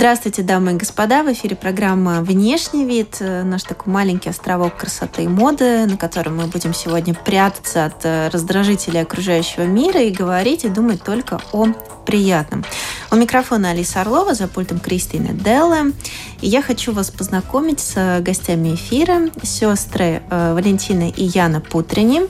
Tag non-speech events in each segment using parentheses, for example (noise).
Здравствуйте, дамы и господа! В эфире программа «Внешний вид», э, наш такой маленький островок красоты и моды, на котором мы будем сегодня прятаться от э, раздражителей окружающего мира и говорить и думать только о приятном. У микрофона Алиса Орлова, за пультом Кристины Делла. И я хочу вас познакомить с гостями эфира, сестры э, Валентина и Яна Путрини.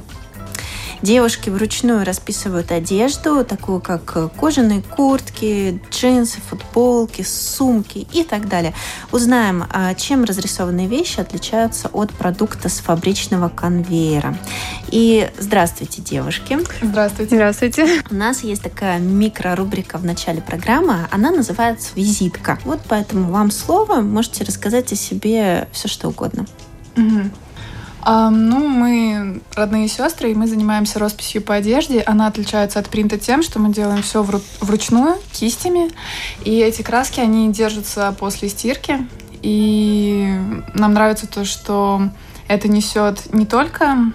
Девушки вручную расписывают одежду, такую как кожаные куртки, джинсы, футболки, сумки и так далее. Узнаем, а, чем разрисованные вещи отличаются от продукта с фабричного конвейера. И здравствуйте, девушки. Здравствуйте. Здравствуйте. У нас есть такая микрорубрика в начале программы. Она называется «Визитка». Вот поэтому вам слово. Можете рассказать о себе все, что угодно. Угу. А, ну, мы родные сестры, и мы занимаемся росписью по одежде. Она отличается от принта тем, что мы делаем все вру- вручную, кистями. И эти краски, они держатся после стирки. И нам нравится то, что это несет не только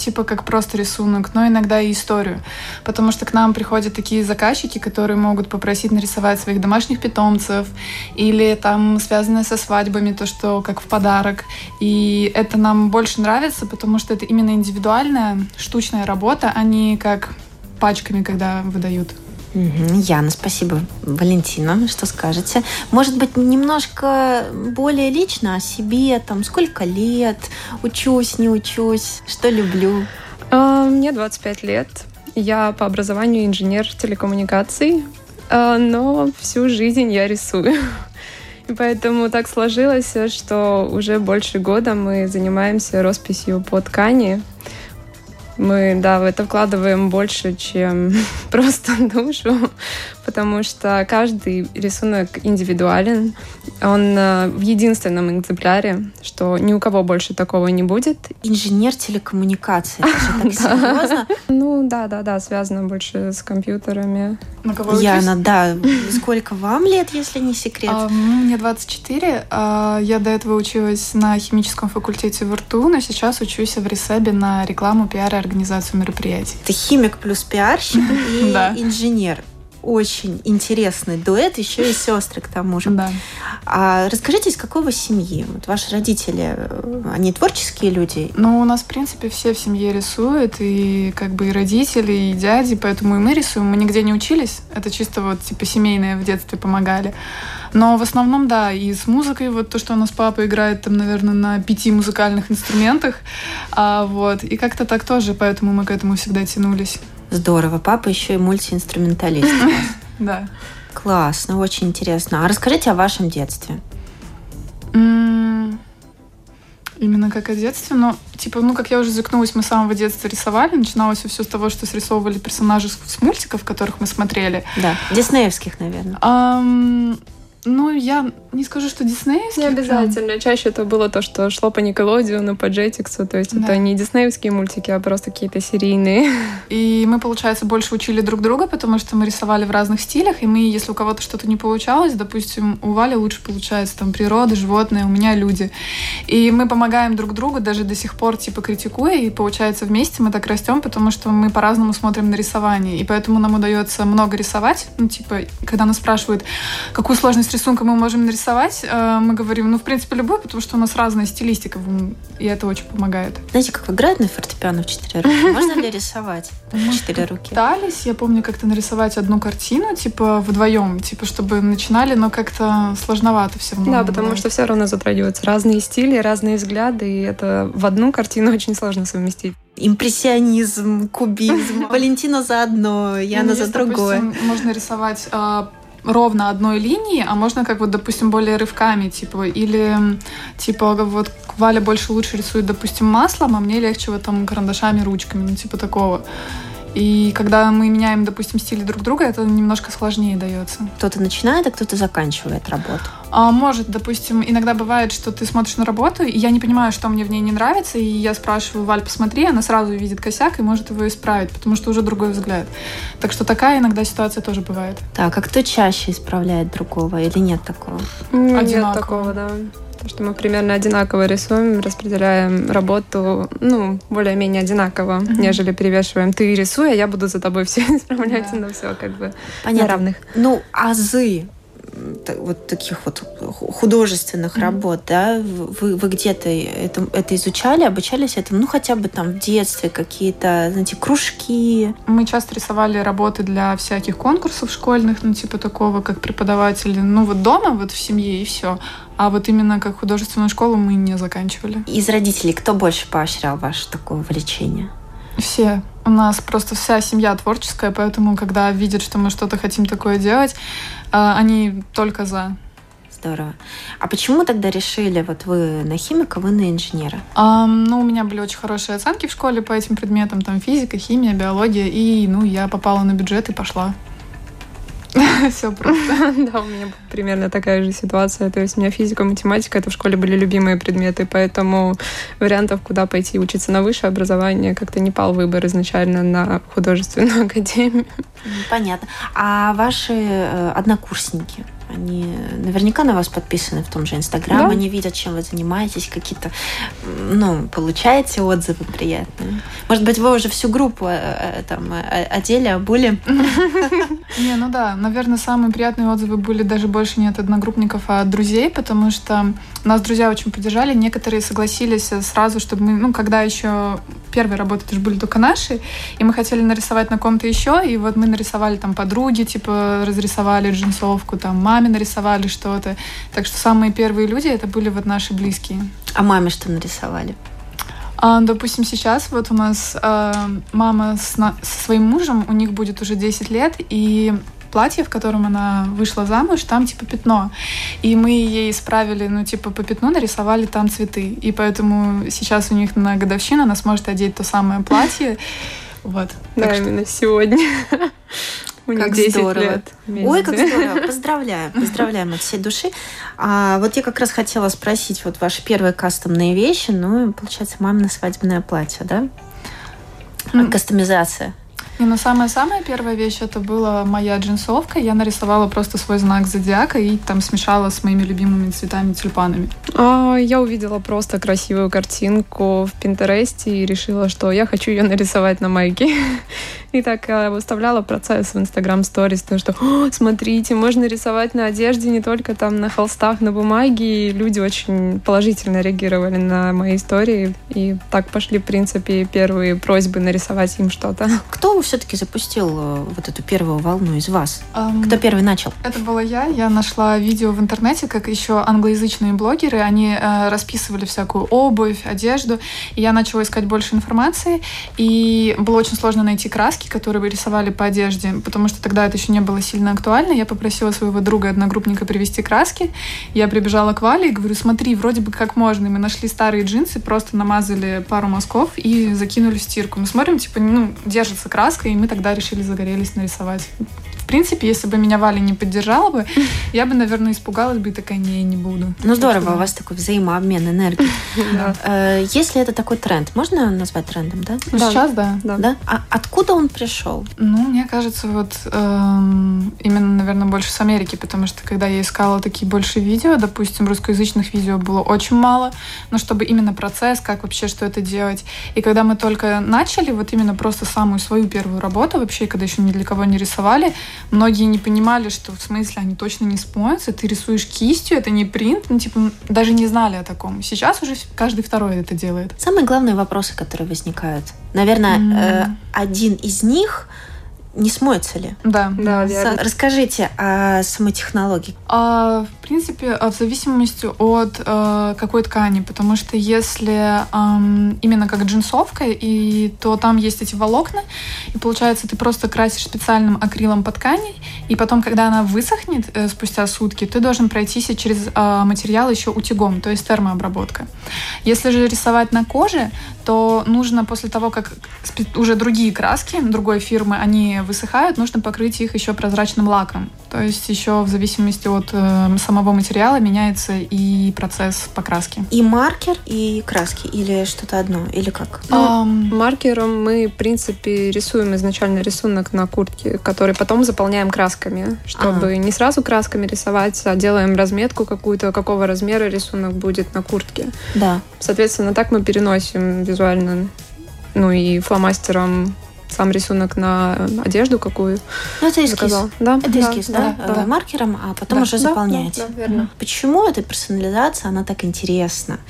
типа как просто рисунок, но иногда и историю. Потому что к нам приходят такие заказчики, которые могут попросить нарисовать своих домашних питомцев или там связанное со свадьбами, то, что как в подарок. И это нам больше нравится, потому что это именно индивидуальная, штучная работа, а не как пачками, когда выдают. Яна, спасибо. Валентина, что скажете? Может быть, немножко более лично о себе, там, сколько лет, учусь, не учусь, что люблю? А, мне 25 лет. Я по образованию инженер телекоммуникаций, а, но всю жизнь я рисую. (laughs) И поэтому так сложилось, что уже больше года мы занимаемся росписью по ткани. Мы, да, в это вкладываем больше, чем (laughs) просто душу, потому что каждый рисунок индивидуален. Он э, в единственном экземпляре, что ни у кого больше такого не будет. Инженер телекоммуникации. Это так (laughs) серьезно? Ну, да, да, да, связано больше с компьютерами. На кого Яна, да. Сколько вам лет, если не секрет? А, мне 24. А, я до этого училась на химическом факультете в РТУ, но сейчас учусь в Ресебе на рекламу, пиар и организацию мероприятий. Ты химик плюс пиарщик (laughs) и инженер очень интересный дуэт, еще и сестры к тому же. Да. А расскажите, из какой вы семьи? Вот ваши родители, э, они творческие люди? Ну, у нас, в принципе, все в семье рисуют, и как бы и родители, и дяди, поэтому и мы рисуем. Мы нигде не учились, это чисто вот типа семейные в детстве помогали. Но в основном, да, и с музыкой, вот то, что у нас папа играет там, наверное, на пяти музыкальных инструментах, а, вот, и как-то так тоже, поэтому мы к этому всегда тянулись. Здорово. Папа еще и мультиинструменталист. (laughs) Да. Классно, очень интересно. А расскажите о вашем детстве. Именно как о детстве, но, типа, ну, как я уже закнулась, мы с самого детства рисовали. Начиналось все с того, что срисовывали персонажей с мультиков, которых мы смотрели. Да, диснеевских, наверное. Ну, я не скажу, что диснеевские. Не обязательно. Прям. Чаще это было то, что шло по Никелодиону, по Джетиксу. То есть да. это не диснеевские мультики, а просто какие-то серийные. (laughs) И мы, получается, больше учили друг друга, потому что мы рисовали в разных стилях. И мы, если у кого-то что-то не получалось, допустим, у Вали лучше получается там природа, животные, у меня люди. И мы помогаем друг другу даже до сих пор, типа, критикуя. И получается, вместе мы так растем, потому что мы по-разному смотрим на рисование. И поэтому нам удается много рисовать. Ну, типа, когда нас спрашивают, какую сложность с рисунком мы можем нарисовать, э, мы говорим, ну, в принципе, любой, потому что у нас разная стилистика, и это очень помогает. Знаете, как играют на фортепиано в четыре руки? Можно ли рисовать в четыре руки? Пытались, я помню, как-то нарисовать одну картину, типа, вдвоем, типа, чтобы начинали, но как-то сложновато все равно. Да, потому что все равно затрагиваются разные стили, разные взгляды, и это в одну картину (laughs) очень сложно совместить импрессионизм, кубизм. (laughs) Валентина за одно, Яна за другое. можно рисовать а, ровно одной линии, а можно как вот, допустим, более рывками, типа, или типа вот Валя больше лучше рисует, допустим, маслом, а мне легче вот там карандашами, ручками, ну типа такого. И когда мы меняем, допустим, стили друг друга, это немножко сложнее дается. Кто-то начинает, а кто-то заканчивает работу. А, может, допустим, иногда бывает, что ты смотришь на работу, и я не понимаю, что мне в ней не нравится, и я спрашиваю, Валь, посмотри, она сразу видит косяк и может его исправить, потому что уже другой взгляд. Так что такая иногда ситуация тоже бывает. Так, а кто чаще исправляет другого или нет такого? Нет Одинаково. такого, да. Потому что мы примерно одинаково рисуем, распределяем работу, ну, более-менее одинаково, mm-hmm. нежели перевешиваем. Ты рисуй, а я буду за тобой все исправлять, (laughs) yeah. но все как бы Понятно. на равных. Ну, азы вот таких вот художественных mm-hmm. работ, да, вы, вы где-то это, это изучали, обучались этому, ну, хотя бы там в детстве какие-то, знаете, кружки? Мы часто рисовали работы для всяких конкурсов школьных, ну, типа такого, как преподаватели, ну, вот дома, вот в семье и все. А вот именно как художественную школу мы не заканчивали. Из родителей кто больше поощрял ваше такое увлечение? Все. У нас просто вся семья творческая, поэтому, когда видят, что мы что-то хотим такое делать, а, они только за. Здорово. А почему тогда решили, вот вы на химика, вы на инженера? Um, ну, у меня были очень хорошие оценки в школе по этим предметам, там физика, химия, биология, и, ну, я попала на бюджет и пошла. (laughs) Все просто. (laughs) Да, у меня примерно такая же ситуация. То есть у меня физика, математика, это в школе были любимые предметы, поэтому вариантов, куда пойти учиться на высшее образование, как-то не пал выбор изначально на художественную (laughs) академию. Понятно. А ваши э, однокурсники, они наверняка на вас подписаны в том же Инстаграм, да? они видят, чем вы занимаетесь, какие-то, ну, получаете отзывы приятные. Может быть, вы уже всю группу э, э, там одели, обули? (laughs) Не, ну да, наверное, самые приятные отзывы были даже больше не от одногруппников, а от друзей, потому что нас друзья очень поддержали, некоторые согласились сразу, чтобы мы, ну, когда еще первые работы тоже были только наши, и мы хотели нарисовать на ком-то еще, и вот мы нарисовали там подруги, типа разрисовали джинсовку, там маме нарисовали что-то. Так что самые первые люди это были вот наши близкие. А маме что нарисовали? А, допустим, сейчас вот у нас э, мама с, на, со своим мужем, у них будет уже 10 лет, и платье, в котором она вышла замуж, там типа пятно. И мы ей исправили, ну, типа по пятну нарисовали там цветы. И поэтому сейчас у них на годовщину она сможет одеть то самое платье. Вот. Да, так именно что... сегодня. (laughs) У как 10 здорово. лет. Ой, как здорово. Поздравляю. Поздравляем от всей души. А вот я как раз хотела спросить, вот ваши первые кастомные вещи, ну, получается, мамино свадебное платье, да? Кастомизация. И ну, самая-самая первая вещь это была моя джинсовка. Я нарисовала просто свой знак зодиака и там смешала с моими любимыми цветами тюльпанами. А, я увидела просто красивую картинку в Пинтересте и решила, что я хочу ее нарисовать на майке. (laughs) И так э, выставляла процесс в Instagram Stories, то что смотрите, можно рисовать на одежде, не только там на холстах, на бумаге. И люди очень положительно реагировали на мои истории. И так пошли, в принципе, первые просьбы нарисовать им что-то. Кто все-таки запустил э, вот эту первую волну из вас? Um, Кто первый начал? Это была я. Я нашла видео в интернете, как еще англоязычные блогеры. Они э, расписывали всякую обувь, одежду. И я начала искать больше информации. И было очень сложно найти краски которые вы рисовали по одежде, потому что тогда это еще не было сильно актуально. Я попросила своего друга-одногруппника привезти краски. Я прибежала к Вале и говорю, смотри, вроде бы как можно. И мы нашли старые джинсы, просто намазали пару мазков и закинули в стирку. Мы смотрим, типа, ну, держится краска, и мы тогда решили загорелись нарисовать принципе, если бы меня Валя не поддержала бы, (laughs) я бы, наверное, испугалась бы и такая, не, не буду. Ну, здорово, у вас такой взаимообмен энергии. (laughs) Э, если это такой тренд, можно назвать трендом, да? Сейчас, да. Да? А откуда он пришел? Ну, мне кажется, вот эм, именно, наверное, больше с Америки, потому что когда я искала такие больше видео, допустим, русскоязычных видео было очень мало, но чтобы именно процесс, как вообще, что это делать. И когда мы только начали, вот именно просто самую свою первую работу вообще, когда еще ни для кого не рисовали, многие не понимали, что в смысле они точно не спонсоры, ты рисуешь кистью, это не принт, ну, типа, даже не знали о таком. Сейчас уже каждый второй это делает. Самые главные вопросы, которые возникают. Наверное, mm. э, один из них не смоется ли? Да. Да, верно. Расскажите о самой технологии. А, в принципе, а, в зависимости от э, какой ткани, потому что если эм, именно как джинсовка, и то там есть эти волокна, и получается ты просто красишь специальным акрилом по ткани, и потом, когда она высохнет э, спустя сутки, ты должен пройтись через э, материал еще утюгом, то есть термообработка. Если же рисовать на коже, то нужно после того, как уже другие краски другой фирмы, они высыхают, нужно покрыть их еще прозрачным лаком. То есть еще в зависимости от э, самого материала меняется и процесс покраски. И маркер, и краски, или что-то одно, или как? Ну, Ам, Маркером мы, в принципе, рисуем изначально рисунок на куртке, который потом заполняем красками, чтобы не сразу красками рисовать, а делаем разметку какую-то, какого размера рисунок будет на куртке. Да. Соответственно, так мы переносим визуально, ну и фломастером сам рисунок на одежду какую Ну, это эскиз. заказал. Да, Это эскиз, да? да, Э, Маркером, а потом Да. уже Да, заполняете. да, да, верно. Почему эта персонализация, она так интересна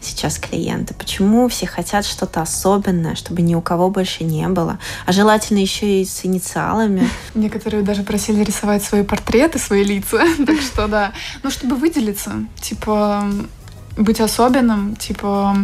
сейчас клиенту? Почему все хотят что-то особенное, чтобы ни у кого больше не было? А желательно еще и с инициалами. (laughs) Некоторые даже просили рисовать свои портреты, свои лица. (laughs) Так что да. Ну, чтобы выделиться, типа, быть особенным, типа...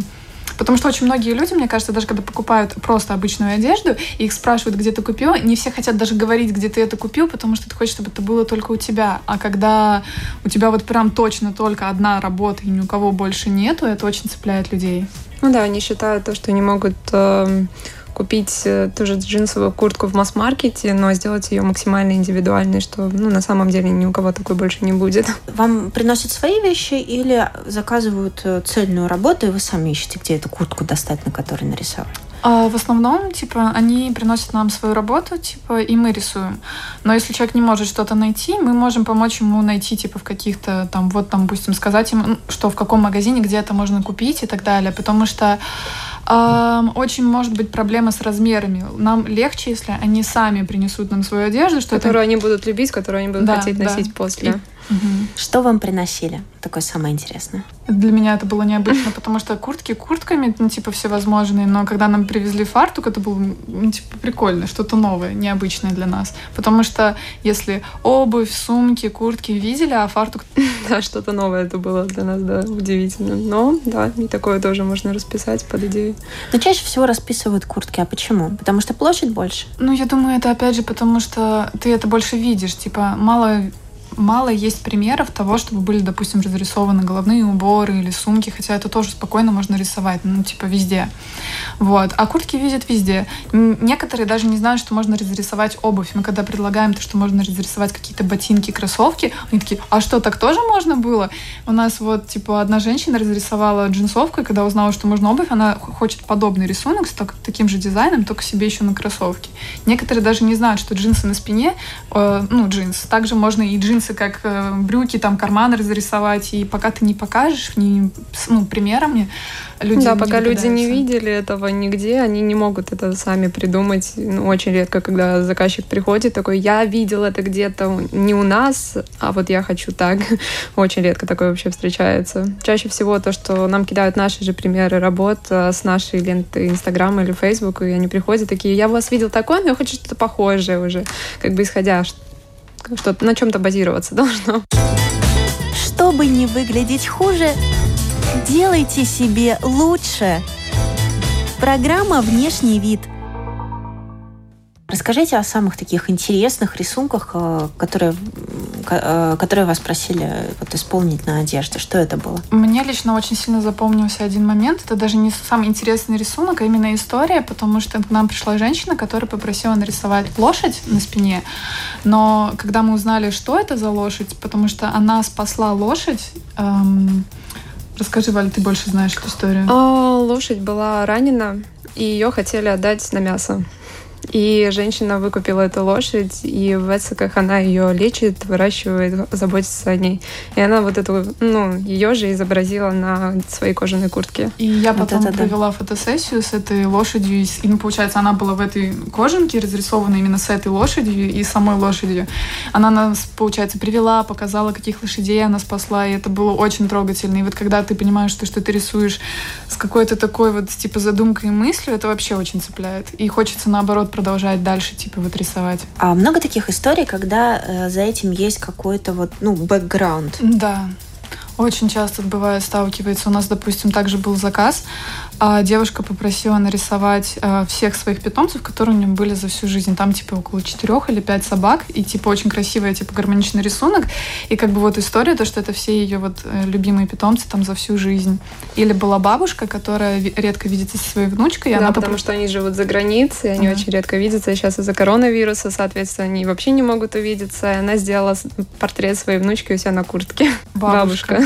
Потому что очень многие люди, мне кажется, даже когда покупают просто обычную одежду, их спрашивают, где ты купил, не все хотят даже говорить, где ты это купил, потому что ты хочешь, чтобы это было только у тебя. А когда у тебя вот прям точно только одна работа, и ни у кого больше нету, это очень цепляет людей. Ну да, они считают то, что они могут эм, купить э, ту же джинсовую куртку в масс-маркете, но сделать ее максимально индивидуальной, что ну, на самом деле ни у кого такой больше не будет. (laughs) Вам приносят свои вещи или заказывают э, цельную работу, и вы сами ищете, где эту куртку достать, на которой нарисовать? А в основном, типа, они приносят нам свою работу, типа, и мы рисуем. Но если человек не может что-то найти, мы можем помочь ему найти, типа, в каких-то там, вот там, допустим, сказать ему, что в каком магазине, где это можно купить и так далее. Потому что ам, очень может быть проблема с размерами. Нам легче, если они сами принесут нам свою одежду, что Которую они будут любить, которую они будут Да, хотеть да. носить после. это... Мгм. Что вам приносили? Такое самое интересное. Для меня это было необычно, потому что куртки куртками, ну, типа, всевозможные, но когда нам привезли фартук, это было, ну, типа, прикольно, что-то новое, необычное для нас. Потому что если обувь, сумки, куртки видели, а фартук... (laughs) Да, что-то новое это было для нас, да, удивительно. Но, да, и такое тоже можно расписать под идею. Но чаще всего расписывают куртки. А почему? Потому что площадь больше. Ну, я думаю, это опять же потому, что ты это больше видишь. Типа, мало мало есть примеров того, чтобы были, допустим, разрисованы головные уборы или сумки, хотя это тоже спокойно можно рисовать, ну, типа, везде. Вот. А куртки видят везде. Некоторые даже не знают, что можно разрисовать обувь. Мы когда предлагаем то, что можно разрисовать какие-то ботинки, кроссовки, они такие, а что, так тоже можно было? У нас вот, типа, одна женщина разрисовала джинсовку, и когда узнала, что можно обувь, она хочет подобный рисунок с так- таким же дизайном, только себе еще на кроссовки. Некоторые даже не знают, что джинсы на спине, э, ну, джинс, также можно и джинсы, как э, брюки, там, карманы разрисовать, и пока ты не покажешь, не, ну, примерами, люди да, не пока люди не видели этого нигде, они не могут это сами придумать. Ну, очень редко, когда заказчик приходит такой, я видел это где-то не у нас, а вот я хочу так. (laughs) Очень редко такое вообще встречается. Чаще всего то, что нам кидают наши же примеры работ э, с нашей ленты Инстаграма или Фейсбука, и они приходят такие, я у вас видел такое, но я хочу что-то похожее уже, как бы исходя, что на чем-то базироваться (laughs) должно. Чтобы не выглядеть хуже, делайте себе лучше. Программа «Внешний вид». Расскажите о самых таких интересных рисунках, э, которые, э, которые вас просили вот, исполнить на одежде. Что это было? Мне лично очень сильно запомнился один момент. Это даже не самый интересный рисунок, а именно история, потому что к нам пришла женщина, которая попросила нарисовать лошадь на спине. Но когда мы узнали, что это за лошадь, потому что она спасла лошадь, эм, Расскажи, Валь, ты больше знаешь эту историю. А, лошадь была ранена, и ее хотели отдать на мясо. И женщина выкупила эту лошадь, и в Эцеках она ее лечит, выращивает, заботится о ней. И она вот эту, ну, ее же изобразила на своей кожаной куртке. И я Вот потом это да. провела фотосессию с этой лошадью. И, ну, получается, она была в этой кожанке, разрисована именно с этой лошадью и самой лошадью. Она нас, получается, привела, показала, каких лошадей она спасла, и это было очень трогательно. И вот когда ты понимаешь, что, что ты рисуешь с какой-то такой вот, типа, задумкой и мыслью, это вообще очень цепляет. И хочется, наоборот, продолжать дальше, типа, вот рисовать. А много таких историй, когда э, за этим есть какой-то вот, ну, бэкграунд? Да. Очень часто бывает сталкивается. У нас, допустим, также был заказ. А девушка попросила нарисовать а, всех своих питомцев, которые у нее были за всю жизнь. Там типа около четырех или пять собак. И типа очень красивый, типа гармоничный рисунок. И как бы вот история, то, что это все ее вот э, любимые питомцы там за всю жизнь. Или была бабушка, которая редко видится со своей внучкой. Да, она потому попро... что они живут за границей, они да. очень редко видятся. И сейчас из-за коронавируса, соответственно, они вообще не могут увидеться. И она сделала портрет своей внучки у себя на куртке. Бабушка. Бабушка.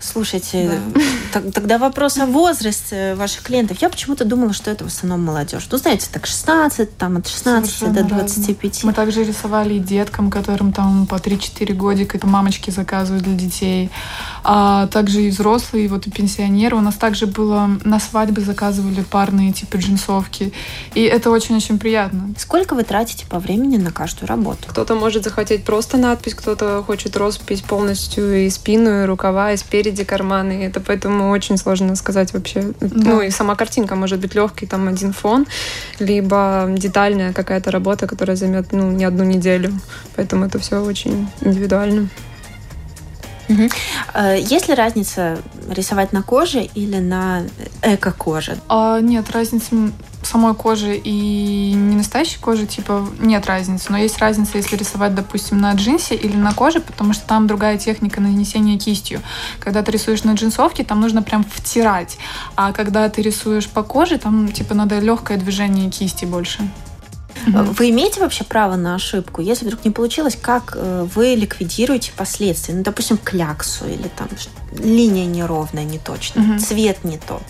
Слушайте, да. (laughs) тогда вопрос о возрасте ваших клиентов. Я почему-то думала, что это в основном молодежь. Ну, знаете, так 16, там от 16 Совершенно до 25. Разно. Мы также рисовали и деткам, которым там по 3-4 годика, это мамочки заказывают для детей. А также и взрослые, вот и пенсионеры. У нас также было на свадьбы заказывали парные типа джинсовки. И это очень-очень приятно. Сколько вы тратите по времени на каждую работу? Кто-то может захотеть просто надпись, кто-то хочет роспись полностью и спину, и рукава, и спереди спереди карманы, и это поэтому очень сложно сказать вообще. Да. Ну и сама картинка может быть легкий, там один фон, либо детальная какая-то работа, которая займет ну, не одну неделю. Поэтому это все очень индивидуально. Угу. Есть ли разница рисовать на коже или на эко-коже? А, нет, разницы самой кожи и не настоящей кожи, типа, нет разницы. Но есть разница, если рисовать, допустим, на джинсе или на коже, потому что там другая техника нанесения кистью. Когда ты рисуешь на джинсовке, там нужно прям втирать. А когда ты рисуешь по коже, там, типа, надо легкое движение кисти больше. Вы имеете вообще право на ошибку? Если вдруг не получилось, как э, вы ликвидируете последствия? Ну, допустим, кляксу или там линия неровная, не точно, угу. цвет не тот.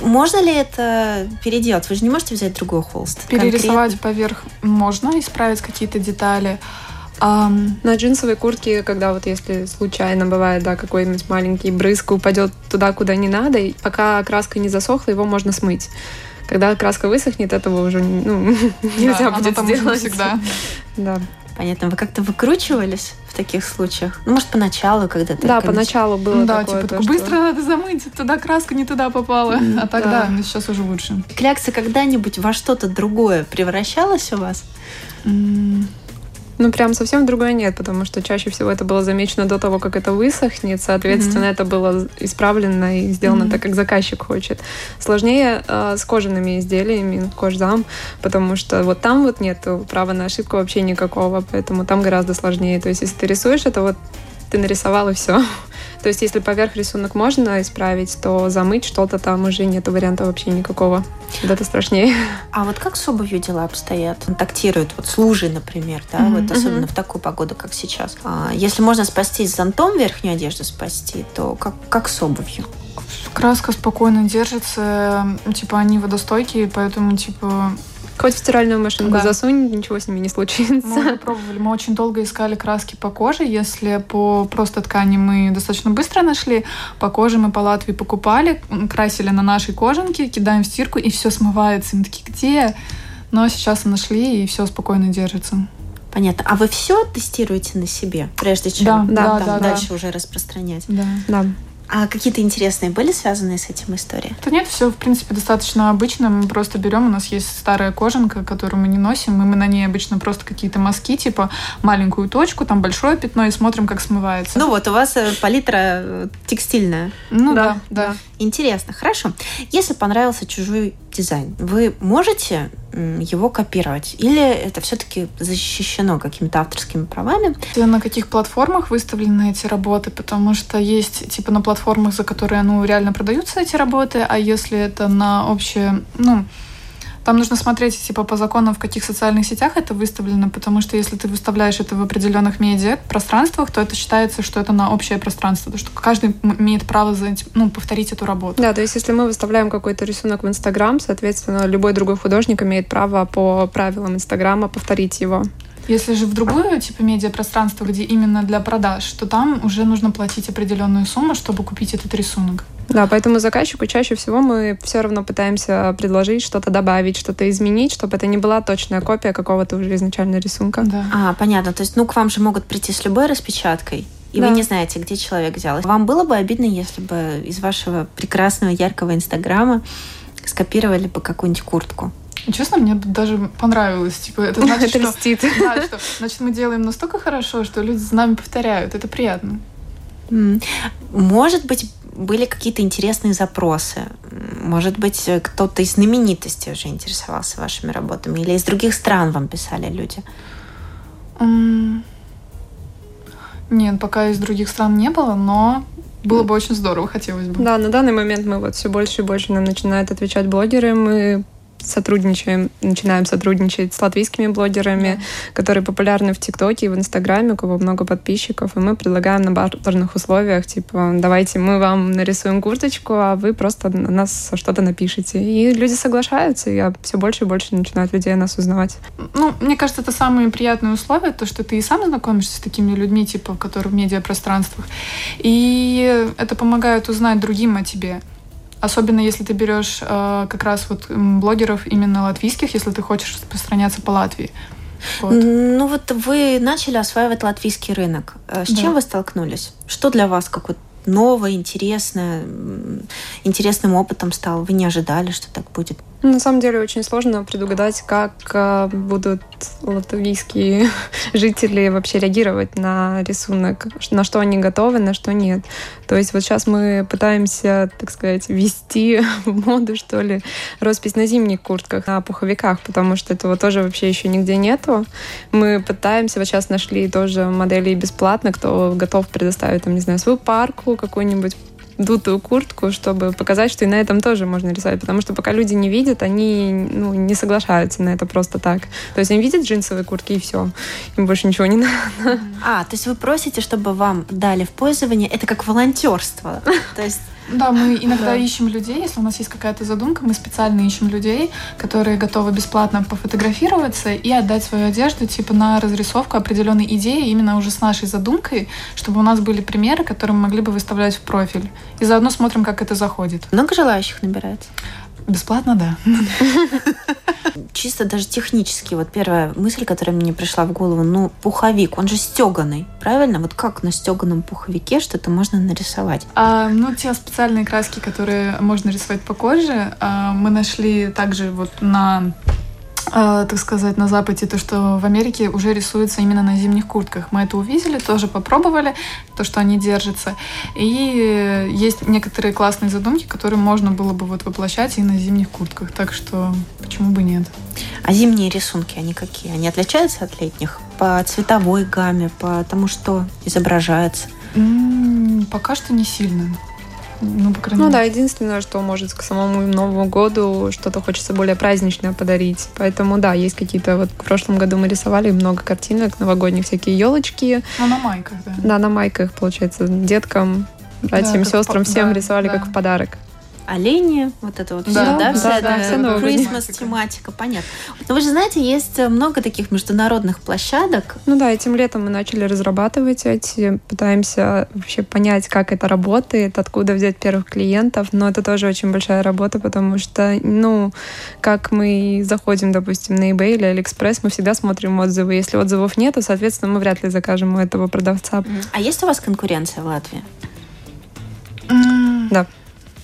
Можно ли это переделать? Вы же не можете взять другой холст. Перерисовать конкретно? поверх можно, исправить какие-то детали. Um, на джинсовой куртке, когда вот если случайно бывает, да, какой-нибудь маленький брызг упадет туда, куда не надо, и пока краска не засохла, его можно смыть. Когда краска высохнет, этого уже ну, (laughs) нельзя да, будет сделать. всегда. Да. Понятно. Вы как-то выкручивались в таких случаях? Ну, может, поначалу, когда ты... Да, поначалу было Да, такое, типа, то, быстро что... надо замыть, туда краска не туда попала. А тогда, да. сейчас уже лучше. Клякса когда-нибудь во что-то другое превращалась у вас? Ну, прям совсем другое нет, потому что чаще всего это было замечено до того, как это высохнет. Соответственно, mm-hmm. это было исправлено и сделано mm-hmm. так, как заказчик хочет. Сложнее э, с кожаными изделиями, кожзам, потому что вот там вот нет права на ошибку вообще никакого, поэтому там гораздо сложнее. То есть, если ты рисуешь, это вот ты нарисовал и все. (laughs) То есть, если поверх рисунок можно исправить, то замыть что-то там уже нет варианта вообще никакого. Вот это страшнее. (laughs) А вот как с обувью дела обстоят? Контактируют вот с лужей, например, да, mm-hmm. вот особенно mm-hmm. в такую погоду, как сейчас. А если можно спасти с зонтом верхнюю одежду спасти, то как, как с обувью? Краска спокойно держится, типа они водостойкие, поэтому типа Хоть в стиральную машинку да. засунь, ничего с ними не случится. Мы пробовали. Мы очень долго искали краски по коже. Если по просто ткани мы достаточно быстро нашли, по коже мы по Латвии покупали, красили на нашей кожанке, кидаем в стирку, и все смывается. И мы такие, где? Но сейчас нашли, и все спокойно держится. Понятно. А вы все тестируете на себе, прежде чем да, да, там, да, дальше да. уже распространять? Да. да. А какие-то интересные были связанные с этим истории? Да нет, все, в принципе, достаточно обычно. Мы просто берем, у нас есть старая кожанка, которую мы не носим, и мы на ней обычно просто какие-то мазки, типа маленькую точку, там большое пятно, и смотрим, как смывается. Ну вот, у вас э, палитра э, текстильная. Ну да, да. да. Интересно, хорошо. Если понравился чужой дизайн, вы можете его копировать? Или это все-таки защищено какими-то авторскими правами? На каких платформах выставлены эти работы? Потому что есть типа на платформах, за которые ну, реально продаются эти работы, а если это на общее, ну, там нужно смотреть, типа, по законам, в каких социальных сетях это выставлено, потому что если ты выставляешь это в определенных медиа пространствах, то это считается, что это на общее пространство, потому что каждый имеет право за, ну, повторить эту работу. Да, то есть если мы выставляем какой-то рисунок в Инстаграм, соответственно, любой другой художник имеет право по правилам Инстаграма повторить его. Если же в другую типа медиапространство, где именно для продаж, то там уже нужно платить определенную сумму, чтобы купить этот рисунок. Да, поэтому заказчику чаще всего мы все равно пытаемся предложить что-то добавить, что-то изменить, чтобы это не была точная копия какого-то уже изначально рисунка. Да. А, понятно. То есть, ну, к вам же могут прийти с любой распечаткой. И да. вы не знаете, где человек взял. Вам было бы обидно, если бы из вашего прекрасного яркого инстаграма скопировали бы какую-нибудь куртку? Честно, мне даже понравилось. Типа, это значит, это что, (laughs) да, что значит, мы делаем настолько хорошо, что люди за нами повторяют. Это приятно. Может быть, были какие-то интересные запросы? Может быть, кто-то из знаменитостей уже интересовался вашими работами? Или из других стран вам писали люди? Нет, пока из других стран не было, но было бы очень здорово, хотелось бы. Да, на данный момент мы вот все больше и больше нам начинают отвечать блогеры. Мы сотрудничаем, начинаем сотрудничать с латвийскими блогерами, да. которые популярны в ТикТоке и в Инстаграме, у кого много подписчиков, и мы предлагаем на бартерных условиях, типа, давайте мы вам нарисуем курточку, а вы просто на нас что-то напишите. И люди соглашаются, и все больше и больше начинают людей о нас узнавать. Ну, мне кажется, это самые приятные условия, то, что ты и сам знакомишься с такими людьми, типа, которые в медиапространствах, и это помогает узнать другим о тебе. Особенно если ты берешь э, как раз вот блогеров именно латвийских, если ты хочешь распространяться по Латвии. Вот. Ну вот вы начали осваивать латвийский рынок. Э, с да. чем вы столкнулись? Что для вас какое новое, интересное, интересным опытом стало? Вы не ожидали, что так будет? На самом деле очень сложно предугадать, как э, будут латвийские (laughs) жители вообще реагировать на рисунок, на что они готовы, на что нет. То есть вот сейчас мы пытаемся, так сказать, ввести (laughs) в моду, что ли, роспись на зимних куртках, на пуховиках, потому что этого тоже вообще еще нигде нету. Мы пытаемся, вот сейчас нашли тоже модели бесплатно, кто готов предоставить, там, не знаю, свою парку, какую-нибудь дутую куртку, чтобы показать, что и на этом тоже можно рисовать. Потому что пока люди не видят, они ну, не соглашаются на это просто так. То есть они видят джинсовые куртки и все. Им больше ничего не (laughs) надо. А, то есть вы просите, чтобы вам дали в пользование, это как волонтерство. (laughs) То есть да, мы (laughs) иногда да. ищем людей, если у нас есть какая-то задумка, мы специально ищем людей, которые готовы бесплатно пофотографироваться и отдать свою одежду типа на разрисовку определенной идеи именно уже с нашей задумкой, чтобы у нас были примеры, которые мы могли бы выставлять в профиль. И заодно смотрим, как это заходит. Много желающих набирается? Бесплатно, да. (laughs) Чисто даже технически, вот первая мысль, которая мне пришла в голову, ну, пуховик, он же стеганый, правильно? Вот как на стеганом пуховике что-то можно нарисовать? А, ну, те специальные краски, которые можно рисовать по коже, а, мы нашли также вот на так сказать, на Западе, то, что в Америке уже рисуется именно на зимних куртках. Мы это увидели, тоже попробовали, то, что они держатся. И есть некоторые классные задумки, которые можно было бы вот воплощать и на зимних куртках. Так что почему бы нет? А зимние рисунки, они какие? Они отличаются от летних? По цветовой гамме, по тому, что изображается? М -м, пока что не сильно. Ну, по крайней ну да, единственное, что может к самому Новому году что-то хочется более праздничное подарить. Поэтому да, есть какие-то вот в прошлом году мы рисовали много картинок новогодних, всякие елочки. Ну, на майках, да. Да, на майках, получается, деткам, братьям, да, сестрам, всем да, рисовали да. как в подарок олени, вот это вот да, все, да, вся да, эта да, Christmas тематика, понятно. Но вы же знаете, есть много таких международных площадок. Ну да, этим летом мы начали разрабатывать эти, пытаемся вообще понять, как это работает, откуда взять первых клиентов, но это тоже очень большая работа, потому что, ну, как мы заходим, допустим, на eBay или AliExpress, мы всегда смотрим отзывы. Если отзывов нет, то, соответственно, мы вряд ли закажем у этого продавца. А есть у вас конкуренция в Латвии? Да.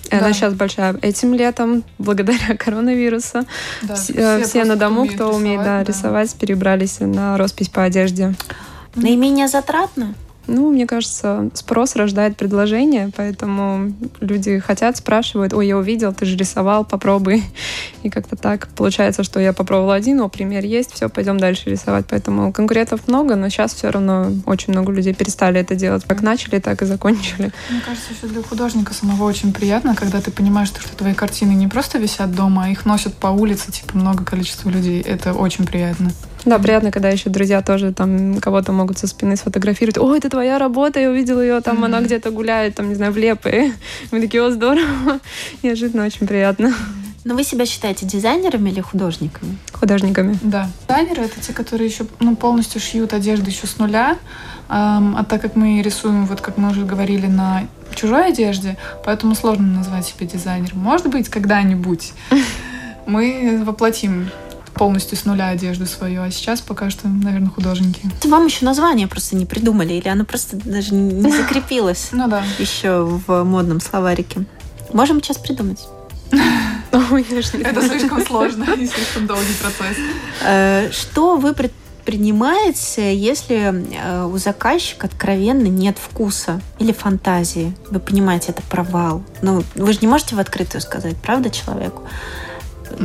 Да. Она сейчас большая. Этим летом, благодаря (laughs) коронавирусу, да, все, все, все на дому, кто умеет да, да. рисовать, перебрались на роспись по одежде. Наименее затратно? Ну, мне кажется, спрос рождает предложение, поэтому люди хотят, спрашивают, ой, я увидел, ты же рисовал, попробуй. (laughs) И как-то так получается, что я попробовала один, о, пример есть, все, пойдем дальше рисовать. Поэтому конкурентов много, но сейчас все равно очень много людей перестали это делать. Как начали, так и закончили. Мне кажется, еще для художника самого очень приятно, когда ты понимаешь, что твои картины не просто висят дома, а их носят по улице, типа, много количества людей. Это очень приятно. Да, приятно, когда еще друзья тоже там кого-то могут со спины сфотографировать. Ой, это твоя работа, я увидела ее, там mm-hmm. она где-то гуляет, там, не знаю, в Лепе. (laughs) Мы такие, о, здорово. (laughs) Неожиданно, очень приятно. Но вы себя считаете дизайнерами или художниками? Художниками. Да. Дизайнеры — это те, которые еще ну, полностью шьют одежду еще с нуля. А так как мы рисуем, вот как мы уже говорили, на чужой одежде, поэтому сложно назвать себя дизайнером. Может быть, когда-нибудь (laughs) мы воплотим полностью с нуля одежду свою, а сейчас пока что, наверное, художники. Вам еще название просто не придумали, или оно просто даже не (laughs) закрепилось ну, да. еще в модном словарике. Можем сейчас придумать. (laughs) Это слишком сложно и (laughs) слишком долгий процесс. Э, что вы предпринимаете, если э, у заказчика откровенно нет вкуса или фантазии? Вы понимаете, это провал. Ну, вы же не можете в открытую сказать, правда, человеку?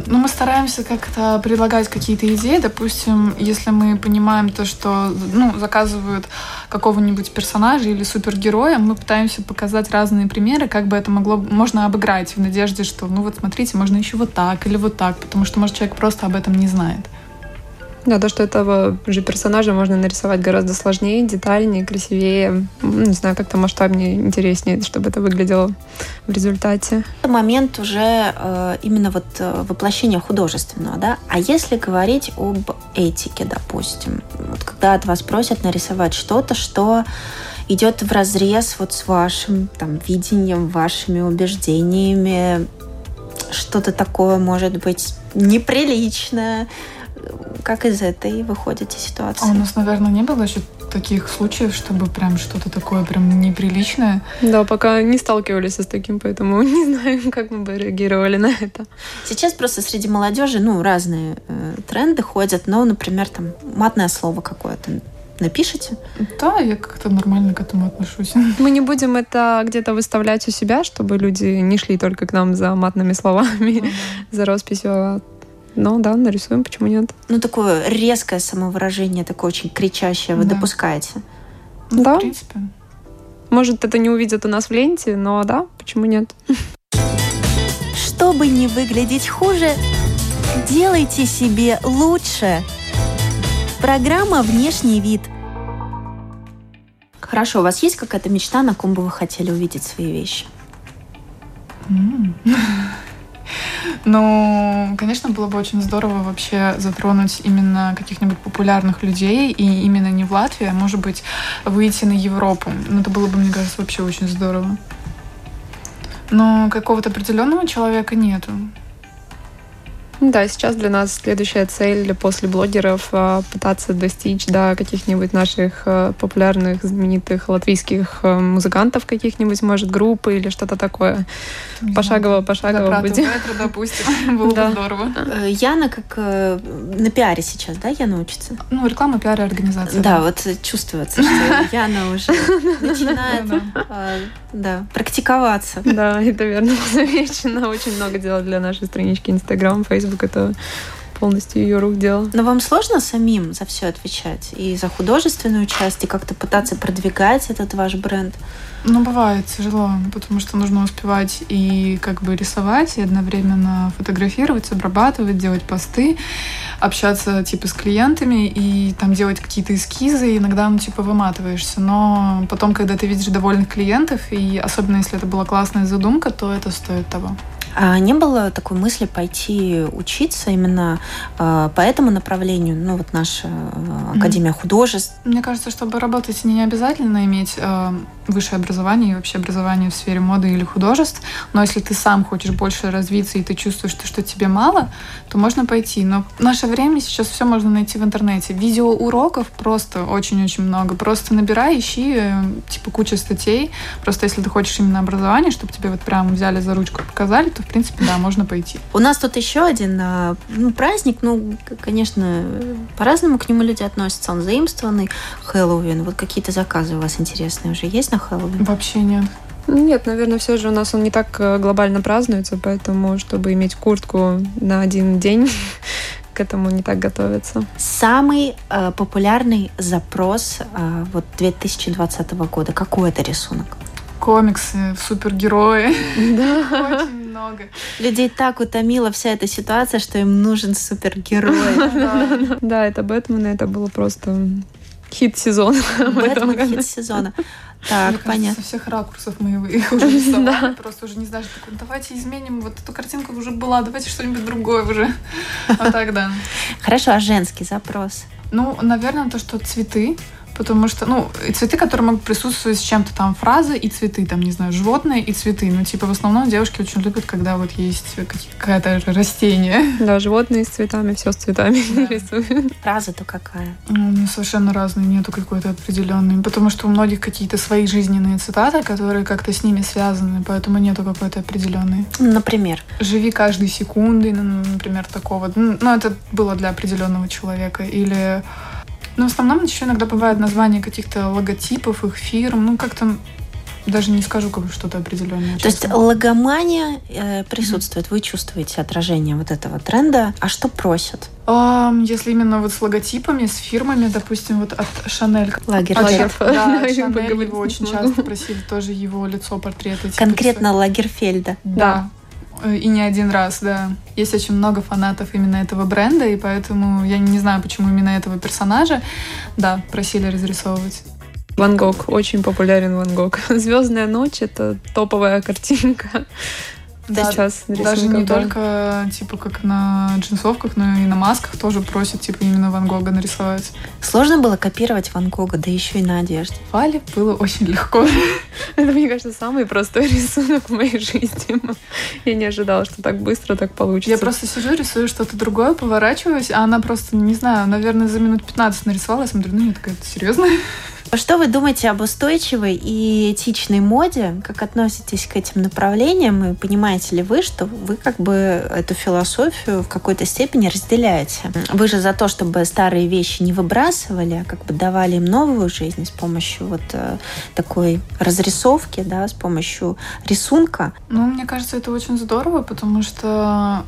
Ну, мы стараемся как-то предлагать какие-то идеи. Допустим, если мы понимаем то, что ну, заказывают какого-нибудь персонажа или супергероя, мы пытаемся показать разные примеры, как бы это могло можно обыграть в надежде, что, ну вот смотрите, можно еще вот так или вот так, потому что, может, человек просто об этом не знает. Да, то, что этого же персонажа можно нарисовать гораздо сложнее, детальнее, красивее, не знаю, как-то масштабнее, интереснее, чтобы это выглядело в результате. Момент уже э, именно вот э, воплощения художественного, да? А если говорить об этике, допустим, вот когда от вас просят нарисовать что-то, что идет в разрез вот с вашим там видением, вашими убеждениями, что-то такое может быть неприличное, как из этой выходите ситуации? А у нас, наверное, не было еще таких случаев, чтобы прям что-то такое прям неприличное. Да, пока не сталкивались с таким, поэтому (laughs) не знаю, как мы бы реагировали на это. Сейчас просто среди молодежи, ну, разные э, тренды ходят, но, например, там матное слово какое-то напишите? Да, я как-то нормально к этому отношусь. (laughs) Мы не будем это где-то выставлять у себя, чтобы люди не шли только к нам за матными словами, mm-hmm. за росписью, а ну да, нарисуем, почему нет? Ну, такое резкое самовыражение, такое очень кричащее вы да. допускаете? Ну, да. В принципе. Может, это не увидят у нас в ленте, но да, почему нет? (laughs) Чтобы не выглядеть хуже, делайте себе лучше. Программа «Внешний вид». Хорошо, у вас есть какая-то мечта, на ком бы вы хотели увидеть свои вещи? Mm. (laughs) Ну, конечно, было бы очень здорово вообще затронуть именно каких-нибудь популярных людей, и именно не в Латвии, а может быть выйти на Европу. Ну, это было бы, мне кажется, вообще очень здорово. Но какого-то определенного человека нету. Да, сейчас для нас следующая цель после блогеров а, пытаться достичь до каких-нибудь наших а, популярных, знаменитых латвийских а, музыкантов каких-нибудь, может, группы или что-то такое. Пошагово, пошагово будет. Метро, допустим, (laughs) было бы здорово. Э, Яна как э, на пиаре сейчас, да, Яна учится? Ну, реклама, пиар и организация. Да, вот чувствуется, что (laughs) Яна уже (laughs) начинает да, практиковаться. Да, это верно замечено. Очень много делать для нашей странички Инстаграм, Фейсбук Facebook это полностью ее рук дело. Но вам сложно самим за все отвечать? И за художественную часть, и как-то пытаться продвигать этот ваш бренд? Ну, бывает тяжело, потому что нужно успевать и как бы рисовать, и одновременно фотографировать, обрабатывать, делать посты, общаться типа с клиентами и там делать какие-то эскизы, и иногда, ну, типа, выматываешься. Но потом, когда ты видишь довольных клиентов, и особенно если это была классная задумка, то это стоит того. А не было такой мысли пойти учиться именно э, по этому направлению? Ну, вот наша э, Академия mm. художеств. Мне кажется, чтобы работать, не обязательно иметь э, высшее образование и вообще образование в сфере моды или художеств. Но если ты сам хочешь больше развиться и ты чувствуешь, что, что тебе мало, то можно пойти. Но в наше время сейчас все можно найти в интернете. Видеоуроков просто очень-очень много. Просто набирай, ищи, э, типа куча статей. Просто если ты хочешь именно образование, чтобы тебе вот прям взяли за ручку и показали, то в принципе, да, можно пойти. У нас тут еще один а, ну, праздник, ну, конечно, по-разному к нему люди относятся. Он заимствованный. Хэллоуин. Вот какие-то заказы у вас интересные уже есть на Хэллоуин? Вообще нет. Нет, наверное, все же у нас он не так э, глобально празднуется, поэтому, чтобы иметь куртку на один день, (laughs) к этому не так готовиться. Самый э, популярный запрос э, вот 2020 года. Какой это рисунок? комиксы, супергерои. Да. Очень много. Людей так утомила вся эта ситуация, что им нужен супергерой. (laughs) Да, это Бэтмен, это было просто хит сезона. Бэтмен (laughs) хит сезона. Так, Мне понятно. Кажется, со всех ракурсов мы их (laughs) уже рисовали. Просто уже не знаешь, такой, давайте изменим. Вот эту картинку уже была, давайте что-нибудь другое уже. Вот так, да. Хорошо, а женский запрос? Ну, наверное, то, что цветы, Потому что, ну, и цветы, которые могут присутствовать с чем-то там, фразы и цветы, там, не знаю, животные и цветы. Ну, типа, в основном девушки очень любят, когда вот есть какое-то растение. Да, животные с цветами, все с цветами да. (laughs) рисуют. Фраза-то какая? Ну, совершенно разные, нету какой-то определенной. Потому что у многих какие-то свои жизненные цитаты, которые как-то с ними связаны, поэтому нету какой-то определенной. Например? Живи каждой секундой, ну, например, такого. Ну, это было для определенного человека. Или но в основном еще иногда бывают названия каких-то логотипов, их фирм. Ну, как-то даже не скажу как бы что-то определенное. То есть логомания э, присутствует, mm-hmm. вы чувствуете отражение вот этого тренда. А что просят? Um, если именно вот с логотипами, с фирмами, допустим, вот от Шанель. Лагерфельд. Да, (laughs) Шанель его очень часто просили тоже его лицо, портреты. Конкретно Лагерфельда. Да. Э, и не один раз, да. Есть очень много фанатов именно этого бренда, и поэтому я не знаю, почему именно этого персонажа, да, просили разрисовывать. Ван Гог, очень популярен Ван Гог. (laughs) Звездная ночь это топовая картинка. Да, сейчас даже не только типа как на джинсовках, но и на масках тоже просят типа именно Ван Гога нарисовать. Сложно было копировать Ван Гога, да еще и на одежде. Вале было очень легко. (laughs) Это, мне кажется, самый простой (laughs) рисунок в моей жизни. Я не ожидала, что так быстро так получится. Я просто сижу, рисую что-то другое, поворачиваюсь, а она просто, не знаю, наверное, за минут 15 нарисовала, я смотрю, ну, я такая, серьезно? Что вы думаете об устойчивой и этичной моде? Как относитесь к этим направлениям? И понимаете ли вы, что вы как бы эту философию в какой-то степени разделяете? Вы же за то, чтобы старые вещи не выбрасывали, а как бы давали им новую жизнь с помощью вот э, такой разрисовки, да, с помощью рисунка. Ну, мне кажется, это очень здорово, потому что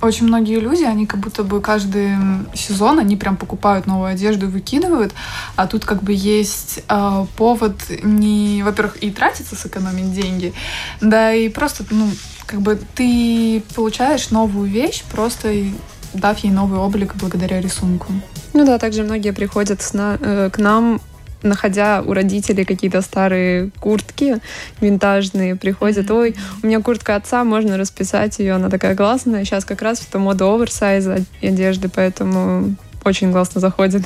очень многие люди, они как будто бы каждый сезон, они прям покупают новую одежду и выкидывают, а тут как бы есть э, повод не, во-первых, и тратиться, сэкономить деньги, да и просто, ну, как бы ты получаешь новую вещь, просто дав ей новый облик благодаря рисунку. Ну да, также многие приходят на, э, к нам находя у родителей какие-то старые куртки винтажные, приходят, ой, у меня куртка отца, можно расписать ее, она такая классная. Сейчас как раз в том моду оверсайза одежды, поэтому очень классно заходит.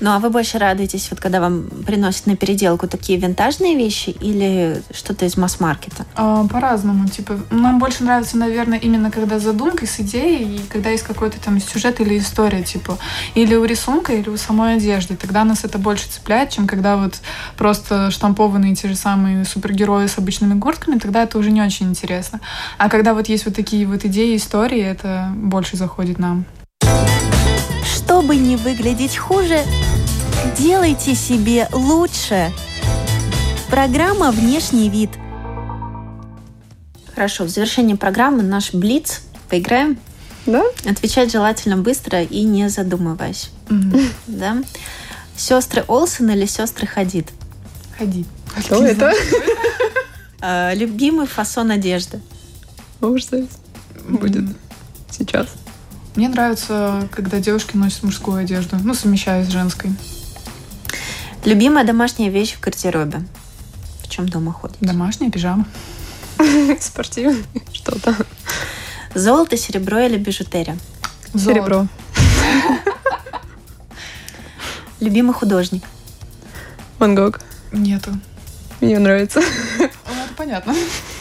Ну, а вы больше радуетесь, вот когда вам приносят на переделку такие винтажные вещи или что-то из масс-маркета? А, по-разному. Типа, нам больше нравится, наверное, именно когда задумка с идеей, и когда есть какой-то там сюжет или история, типа, или у рисунка, или у самой одежды. Тогда нас это больше цепляет, чем когда вот просто штампованные те же самые супергерои с обычными куртками, тогда это уже не очень интересно. А когда вот есть вот такие вот идеи, истории, это больше заходит нам. Чтобы не выглядеть хуже, делайте себе лучше. Программа «Внешний вид». Хорошо, в завершении программы наш Блиц. Поиграем? Да. Отвечать желательно быстро и не задумываясь. Угу. Да? Сестры Олсен или сестры Хадид? Хадид. Что это? (laughs) А, любимый фасон одежды. Ужас. Будет сейчас. Мне нравится, когда девушки носят мужскую одежду, ну, совмещая с женской. Любимая домашняя вещь в гардеробе? В чем дома ходит? Домашняя пижама. (laughs) Спортивная что-то. Золото, серебро или бижутерия? Серебро. (laughs) Любимый художник? Ван Гог. Нету. Мне нравится. Ну, это понятно. (laughs)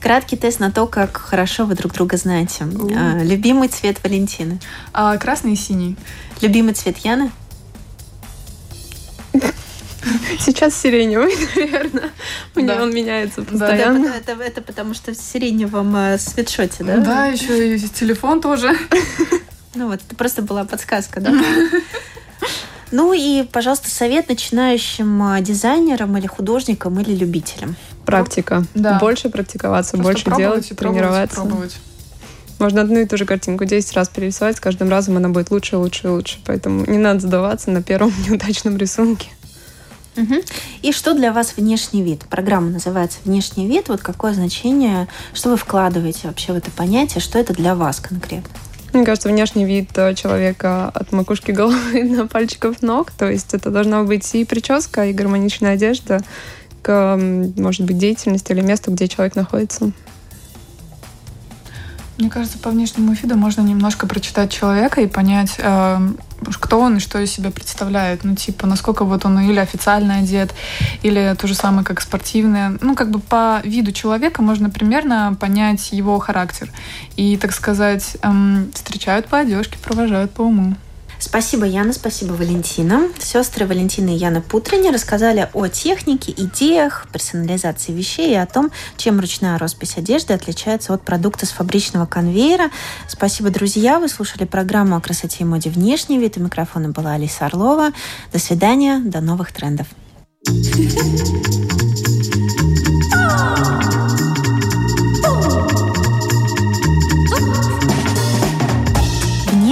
Краткий тест на то, как хорошо вы друг друга знаете. А, любимый цвет Валентины? А, красный и синий. Любимый цвет Яны? Сейчас сиреневый, наверное. У да. он меняется постоянно. Да, это, это, это потому что в сиреневом э, свитшоте, да? Да, еще и телефон тоже. (laughs) Ну вот, это просто была подсказка, да? (laughs) Ну и, пожалуйста, совет начинающим а, дизайнерам или художникам или любителям. Практика. Да. Больше практиковаться, Просто больше делать, тренироваться. Пробовать. Можно одну и ту же картинку 10 раз перерисовать, с каждым разом она будет лучше, лучше и лучше. Поэтому не надо сдаваться на первом (laughs) неудачном рисунке. Угу. И что для вас внешний вид? Программа называется «Внешний вид». Вот какое значение, что вы вкладываете вообще в это понятие, что это для вас конкретно? Мне кажется, внешний вид э, человека от макушки (laughs) головы до пальчиков ног. То есть это должна быть и прическа, и гармоничная одежда к, может быть, деятельности или месту, где человек находится. Мне кажется, по внешнему виду можно немножко прочитать человека и понять, э, кто он и что из себя представляет. Ну, типа, насколько вот он или официально одет, или то же самое, как спортивное. Ну, как бы по виду человека можно примерно понять его характер. И, так сказать, эм, встречают по одежке, провожают по уму. Спасибо, Яна, спасибо, Валентина. Сестры Валентина и Яна Путрине рассказали о технике, идеях, персонализации вещей и о том, чем ручная роспись одежды отличается от продукта с фабричного конвейера. Спасибо, друзья. Вы слушали программу о красоте и моде внешний вид. У микрофона была Алиса Орлова. До свидания, до новых трендов.